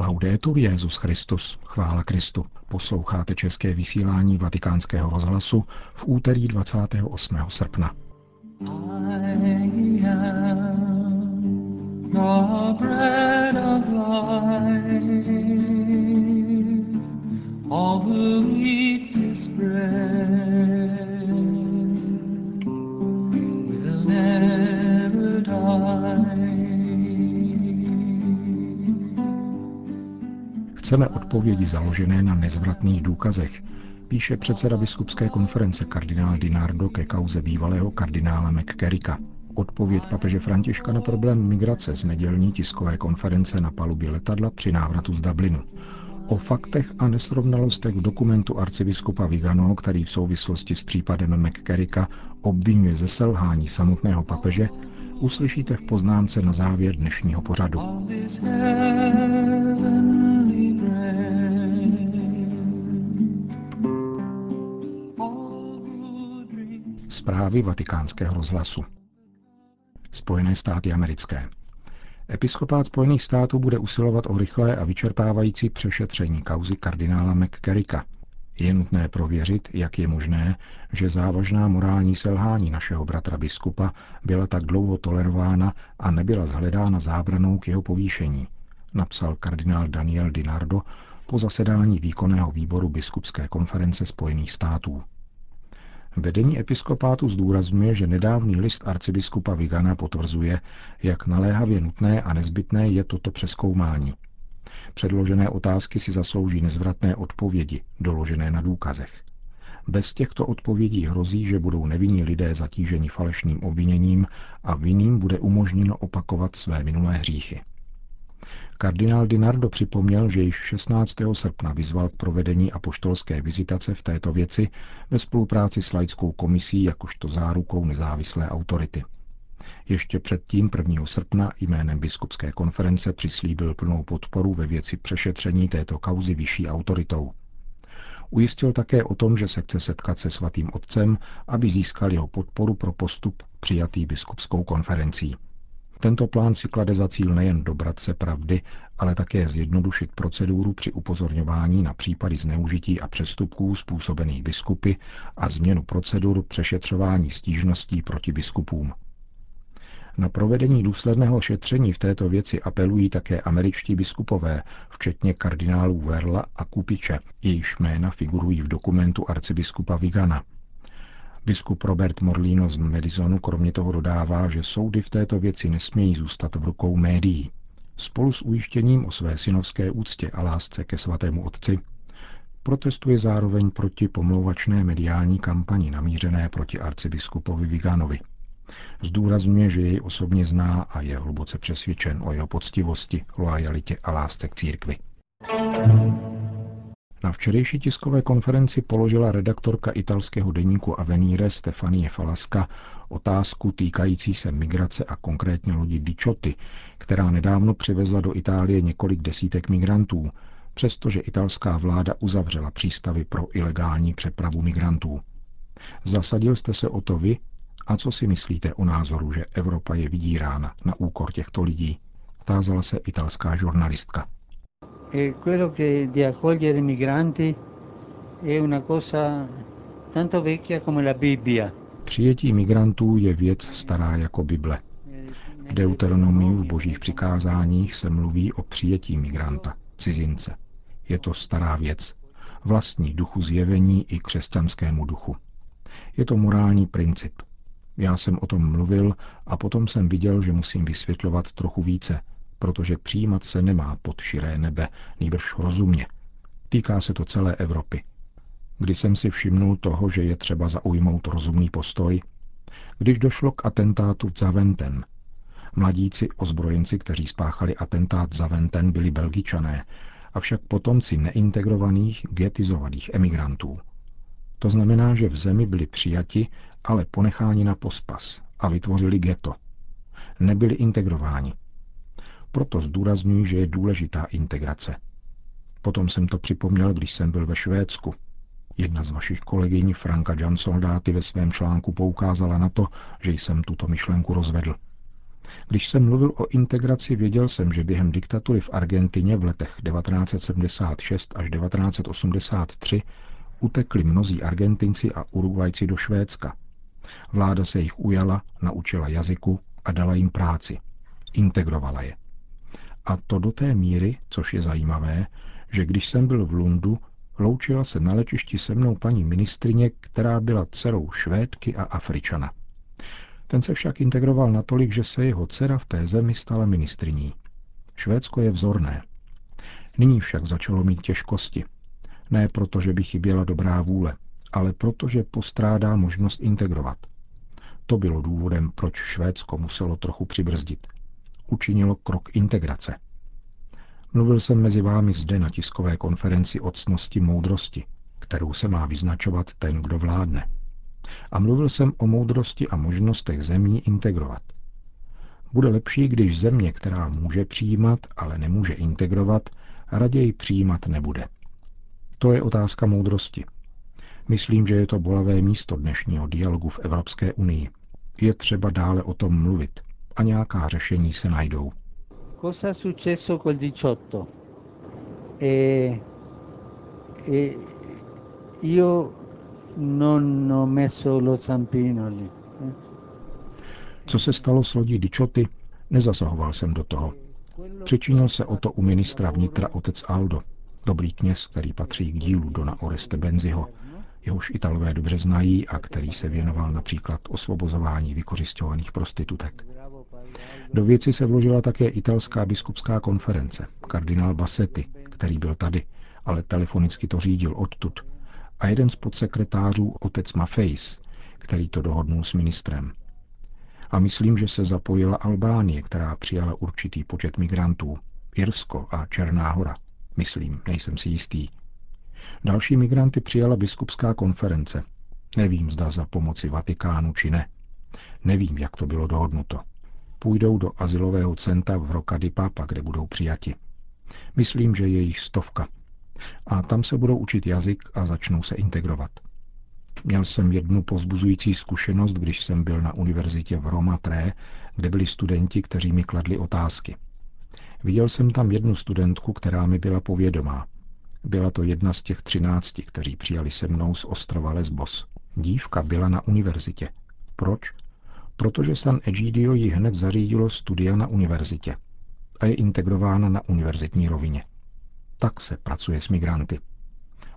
Laudetur Jezus Christus, chvála Kristu. Posloucháte české vysílání Vatikánského rozhlasu v úterý 28. srpna. All who eat this bread Chceme odpovědi založené na nezvratných důkazech, píše předseda biskupské konference kardinál Dinardo ke kauze bývalého kardinála McCarricka. Odpověď papeže Františka na problém migrace z nedělní tiskové konference na palubě letadla při návratu z Dublinu. O faktech a nesrovnalostech v dokumentu arcibiskupa Vigano, který v souvislosti s případem McCarricka obvinuje ze selhání samotného papeže, uslyšíte v poznámce na závěr dnešního pořadu. Zprávy vatikánského rozhlasu. Spojené státy americké. Episkopát Spojených států bude usilovat o rychlé a vyčerpávající přešetření kauzy kardinála McCarricka. Je nutné prověřit, jak je možné, že závažná morální selhání našeho bratra biskupa byla tak dlouho tolerována a nebyla zhledána zábranou k jeho povýšení, napsal kardinál Daniel Dinardo po zasedání výkonného výboru biskupské konference Spojených států. Vedení episkopátu zdůrazňuje, že nedávný list arcibiskupa Vigana potvrzuje, jak naléhavě nutné a nezbytné je toto přeskoumání. Předložené otázky si zaslouží nezvratné odpovědi, doložené na důkazech. Bez těchto odpovědí hrozí, že budou nevinní lidé zatíženi falešným obviněním a vinným bude umožněno opakovat své minulé hříchy. Kardinál Dinardo připomněl, že již 16. srpna vyzval k provedení apoštolské vizitace v této věci ve spolupráci s laickou komisí jakožto zárukou nezávislé autority. Ještě předtím 1. srpna jménem biskupské konference přislíbil plnou podporu ve věci přešetření této kauzy vyšší autoritou. Ujistil také o tom, že se chce setkat se svatým otcem, aby získal jeho podporu pro postup přijatý biskupskou konferencí. Tento plán si klade za cíl nejen dobrat se pravdy, ale také zjednodušit proceduru při upozorňování na případy zneužití a přestupků způsobených biskupy a změnu procedur přešetřování stížností proti biskupům. Na provedení důsledného šetření v této věci apelují také američtí biskupové, včetně kardinálů Verla a Kupiče, jejichž jména figurují v dokumentu arcibiskupa Vigana – Biskup Robert Morlino z Madisonu kromě toho dodává, že soudy v této věci nesmějí zůstat v rukou médií. Spolu s ujištěním o své synovské úctě a lásce ke svatému otci protestuje zároveň proti pomlouvačné mediální kampani namířené proti arcibiskupovi Viganovi. Zdůrazňuje, že jej osobně zná a je hluboce přesvědčen o jeho poctivosti, loajalitě a lásce k církvi. Na včerejší tiskové konferenci položila redaktorka italského deníku Avenire Stefanie Falaska otázku týkající se migrace a konkrétně lodi Dichoty, která nedávno přivezla do Itálie několik desítek migrantů, přestože italská vláda uzavřela přístavy pro ilegální přepravu migrantů. Zasadil jste se o to vy? A co si myslíte o názoru, že Evropa je vydírána na úkor těchto lidí? Tázala se italská žurnalistka e quello che di accogliere migranti è una cosa tanto vecchia come la Bibbia. Přijetí migrantů je věc stará jako Bible. V Deuteronomiu v božích přikázáních se mluví o přijetí migranta, cizince. Je to stará věc, vlastní duchu zjevení i křesťanskému duchu. Je to morální princip. Já jsem o tom mluvil a potom jsem viděl, že musím vysvětlovat trochu více, protože přijímat se nemá pod širé nebe, nýbrž rozumně. Týká se to celé Evropy. Kdy jsem si všimnul toho, že je třeba zaujmout rozumný postoj? Když došlo k atentátu v Zaventen. Mladíci ozbrojenci, kteří spáchali atentát Zaventen, byli belgičané, avšak potomci neintegrovaných, getizovaných emigrantů. To znamená, že v zemi byli přijati, ale ponecháni na pospas a vytvořili ghetto. Nebyli integrováni, proto zdůrazňuji, že je důležitá integrace. Potom jsem to připomněl, když jsem byl ve Švédsku. Jedna z vašich kolegyň, Franka Jan Soldáty, ve svém článku poukázala na to, že jsem tuto myšlenku rozvedl. Když jsem mluvil o integraci, věděl jsem, že během diktatury v Argentině v letech 1976 až 1983 utekli mnozí Argentinci a Uruguajci do Švédska. Vláda se jich ujala, naučila jazyku a dala jim práci. Integrovala je. A to do té míry, což je zajímavé, že když jsem byl v Lundu, loučila se na letišti se mnou paní ministrině, která byla dcerou Švédky a Afričana. Ten se však integroval natolik, že se jeho dcera v té zemi stala ministriní. Švédsko je vzorné. Nyní však začalo mít těžkosti. Ne proto, že by chyběla dobrá vůle, ale proto, že postrádá možnost integrovat. To bylo důvodem, proč Švédsko muselo trochu přibrzdit. Učinilo krok integrace. Mluvil jsem mezi vámi zde na tiskové konferenci o cnosti moudrosti, kterou se má vyznačovat ten, kdo vládne. A mluvil jsem o moudrosti a možnostech zemí integrovat. Bude lepší, když země, která může přijímat, ale nemůže integrovat, raději přijímat nebude. To je otázka moudrosti. Myslím, že je to bolavé místo dnešního dialogu v Evropské unii. Je třeba dále o tom mluvit a nějaká řešení se najdou. Cosa è successo col 18? E, e io non ho messo lo zampino lì. Co se stalo s lodí Dičoty, nezasahoval jsem do toho. Přičinil se o to u ministra vnitra otec Aldo, dobrý kněz, který patří k dílu Dona Oreste Benziho, jehož Italové dobře znají a který se věnoval například osvobozování vykořišťovaných prostitutek. Do věci se vložila také italská biskupská konference, kardinál Bassetti, který byl tady, ale telefonicky to řídil odtud, a jeden z podsekretářů, otec Mafejs, který to dohodnul s ministrem. A myslím, že se zapojila Albánie, která přijala určitý počet migrantů, Irsko a Černá hora. Myslím, nejsem si jistý. Další migranty přijala biskupská konference. Nevím, zda za pomoci Vatikánu či ne. Nevím, jak to bylo dohodnuto. Půjdou do asilového centra v Rokady Papa, kde budou přijati. Myslím, že je jich stovka. A tam se budou učit jazyk a začnou se integrovat. Měl jsem jednu pozbuzující zkušenost, když jsem byl na univerzitě v Roma Tré, kde byli studenti, kteří mi kladli otázky. Viděl jsem tam jednu studentku, která mi byla povědomá. Byla to jedna z těch třinácti, kteří přijali se mnou z ostrova Lesbos. Dívka byla na univerzitě. Proč? Protože San Egidio ji hned zařídilo studia na univerzitě a je integrována na univerzitní rovině. Tak se pracuje s migranty.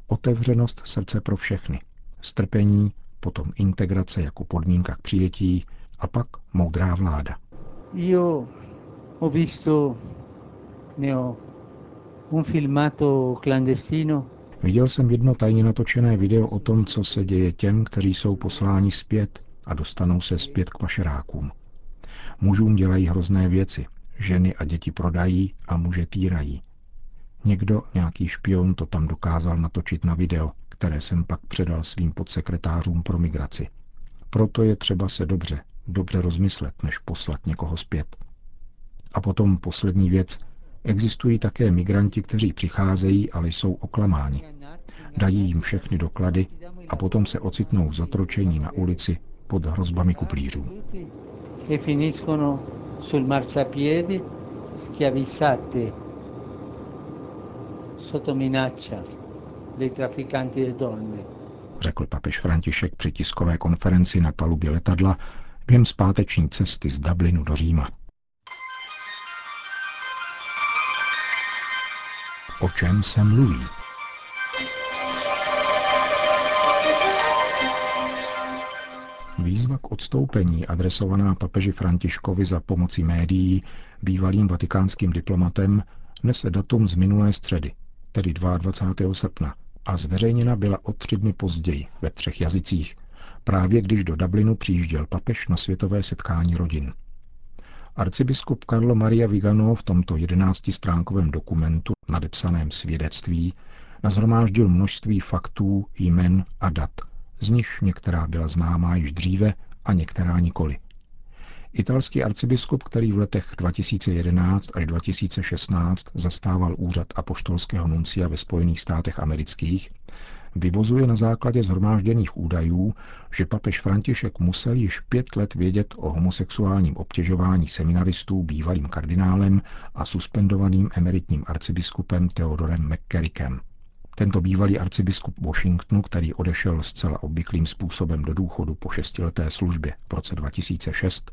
Otevřenost srdce pro všechny, strpení, potom integrace jako podmínka k přijetí a pak moudrá vláda. Io ho visto ne ho un filmato clandestino Viděl jsem jedno tajně natočené video o tom, co se děje těm, kteří jsou posláni zpět a dostanou se zpět k pašerákům. Mužům dělají hrozné věci, ženy a děti prodají a muže týrají. Někdo, nějaký špion, to tam dokázal natočit na video, které jsem pak předal svým podsekretářům pro migraci. Proto je třeba se dobře, dobře rozmyslet, než poslat někoho zpět. A potom poslední věc. Existují také migranti, kteří přicházejí, ale jsou oklamáni. Dají jim všechny doklady a potom se ocitnou v zatročení na ulici pod hrozbami kuplířů. e. Řekl papež František při tiskové konferenci na palubě letadla během zpáteční cesty z Dublinu do Říma. O čem se mluví? Výzva k odstoupení adresovaná papeži Františkovi za pomocí médií bývalým vatikánským diplomatem nese datum z minulé středy, tedy 22. srpna, a zveřejněna byla o tři dny později ve třech jazycích, právě když do Dublinu přijížděl papež na světové setkání rodin. Arcibiskup Carlo Maria Vigano v tomto jedenáctistránkovém dokumentu nadepsaném svědectví nazhromáždil množství faktů, jmen a dat, z nichž některá byla známá již dříve a některá nikoli. Italský arcibiskup, který v letech 2011 až 2016 zastával úřad apoštolského nuncia ve Spojených státech amerických, vyvozuje na základě zhromážděných údajů, že papež František musel již pět let vědět o homosexuálním obtěžování seminaristů bývalým kardinálem a suspendovaným emeritním arcibiskupem Theodorem McCarrickem. Tento bývalý arcibiskup Washingtonu, který odešel zcela obvyklým způsobem do důchodu po šestileté službě v roce 2006,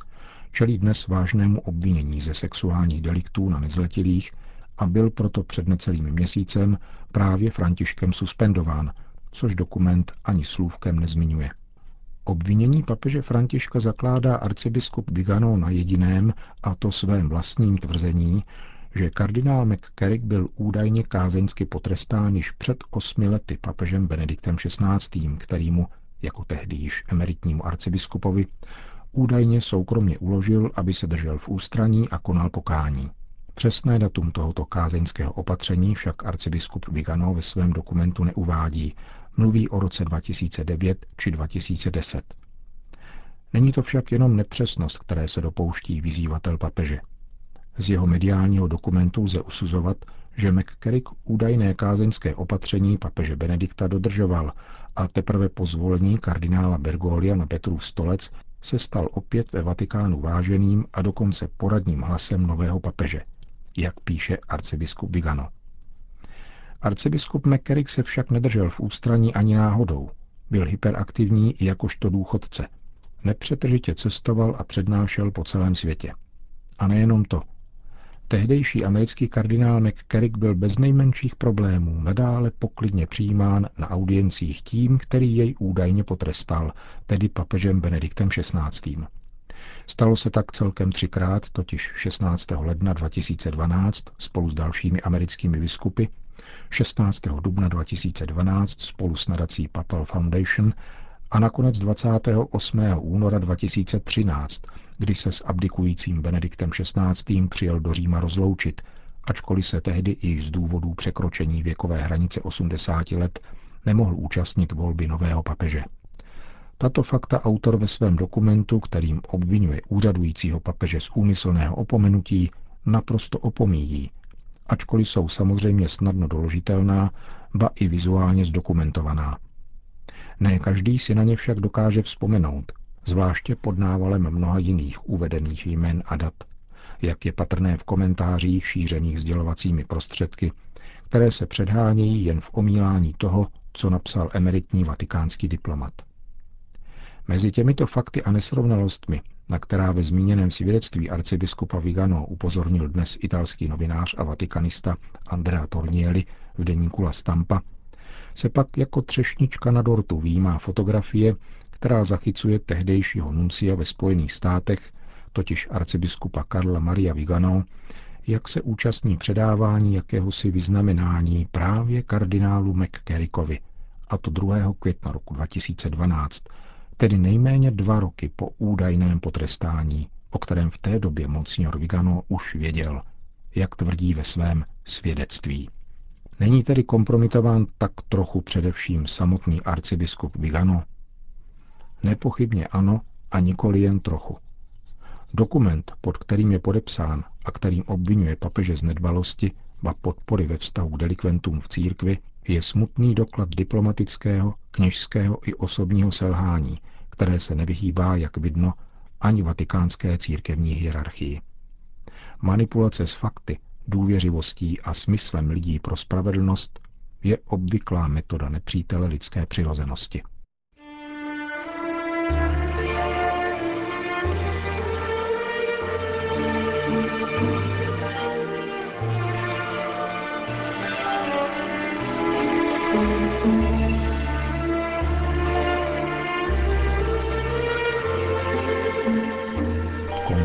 čelí dnes vážnému obvinění ze sexuálních deliktů na nezletilých a byl proto před necelým měsícem právě Františkem suspendován, což dokument ani slůvkem nezmiňuje. Obvinění papeže Františka zakládá arcibiskup Vigano na jediném, a to svém vlastním tvrzení, že kardinál McCarrick byl údajně kázeňsky potrestán již před osmi lety papežem Benediktem XVI., který mu, jako tehdy již emeritnímu arcibiskupovi, údajně soukromně uložil, aby se držel v ústraní a konal pokání. Přesné datum tohoto kázeňského opatření však arcibiskup Vigano ve svém dokumentu neuvádí, mluví o roce 2009 či 2010. Není to však jenom nepřesnost, které se dopouští vyzývatel papeže. Z jeho mediálního dokumentu lze usuzovat, že McCarrick údajné kázeňské opatření papeže Benedikta dodržoval a teprve po zvolení kardinála Bergolia na Petrův stolec se stal opět ve Vatikánu váženým a dokonce poradním hlasem nového papeže, jak píše arcibiskup Vigano. Arcibiskup McCarrick se však nedržel v ústraní ani náhodou. Byl hyperaktivní i jakožto důchodce. Nepřetržitě cestoval a přednášel po celém světě. A nejenom to. Tehdejší americký kardinál McCarrick byl bez nejmenších problémů nadále poklidně přijímán na audiencích tím, který jej údajně potrestal, tedy papežem Benediktem XVI. Stalo se tak celkem třikrát, totiž 16. ledna 2012 spolu s dalšími americkými biskupy, 16. dubna 2012 spolu s nadací Papal Foundation a nakonec 28. února 2013, kdy se s abdikujícím Benediktem XVI. přijel do Říma rozloučit, ačkoliv se tehdy i z důvodů překročení věkové hranice 80 let nemohl účastnit volby nového papeže. Tato fakta autor ve svém dokumentu, kterým obvinuje úřadujícího papeže z úmyslného opomenutí, naprosto opomíjí, ačkoliv jsou samozřejmě snadno doložitelná, ba i vizuálně zdokumentovaná. Ne každý si na ně však dokáže vzpomenout, zvláště pod návalem mnoha jiných uvedených jmen a dat, jak je patrné v komentářích šířených sdělovacími prostředky, které se předhánějí jen v omílání toho, co napsal emeritní vatikánský diplomat. Mezi těmito fakty a nesrovnalostmi, na která ve zmíněném svědectví arcibiskupa Vigano upozornil dnes italský novinář a vatikanista Andrea Tornielli v deníku La Stampa, se pak jako třešnička na dortu výjímá fotografie, která zachycuje tehdejšího nuncia ve Spojených státech, totiž arcibiskupa Karla Maria Vigano, jak se účastní předávání jakéhosi vyznamenání právě kardinálu McCarrickovi, a to 2. května roku 2012, tedy nejméně dva roky po údajném potrestání, o kterém v té době monsignor Vigano už věděl, jak tvrdí ve svém svědectví. Není tedy kompromitován tak trochu především samotný arcibiskup Vigano? Nepochybně ano a nikoli jen trochu. Dokument, pod kterým je podepsán a kterým obvinuje papeže z nedbalosti, ba podpory ve vztahu k delikventům v církvi, je smutný doklad diplomatického, kněžského i osobního selhání, které se nevyhýbá, jak vidno, ani vatikánské církevní hierarchii. Manipulace s fakty, důvěřivostí a smyslem lidí pro spravedlnost je obvyklá metoda nepřítele lidské přirozenosti.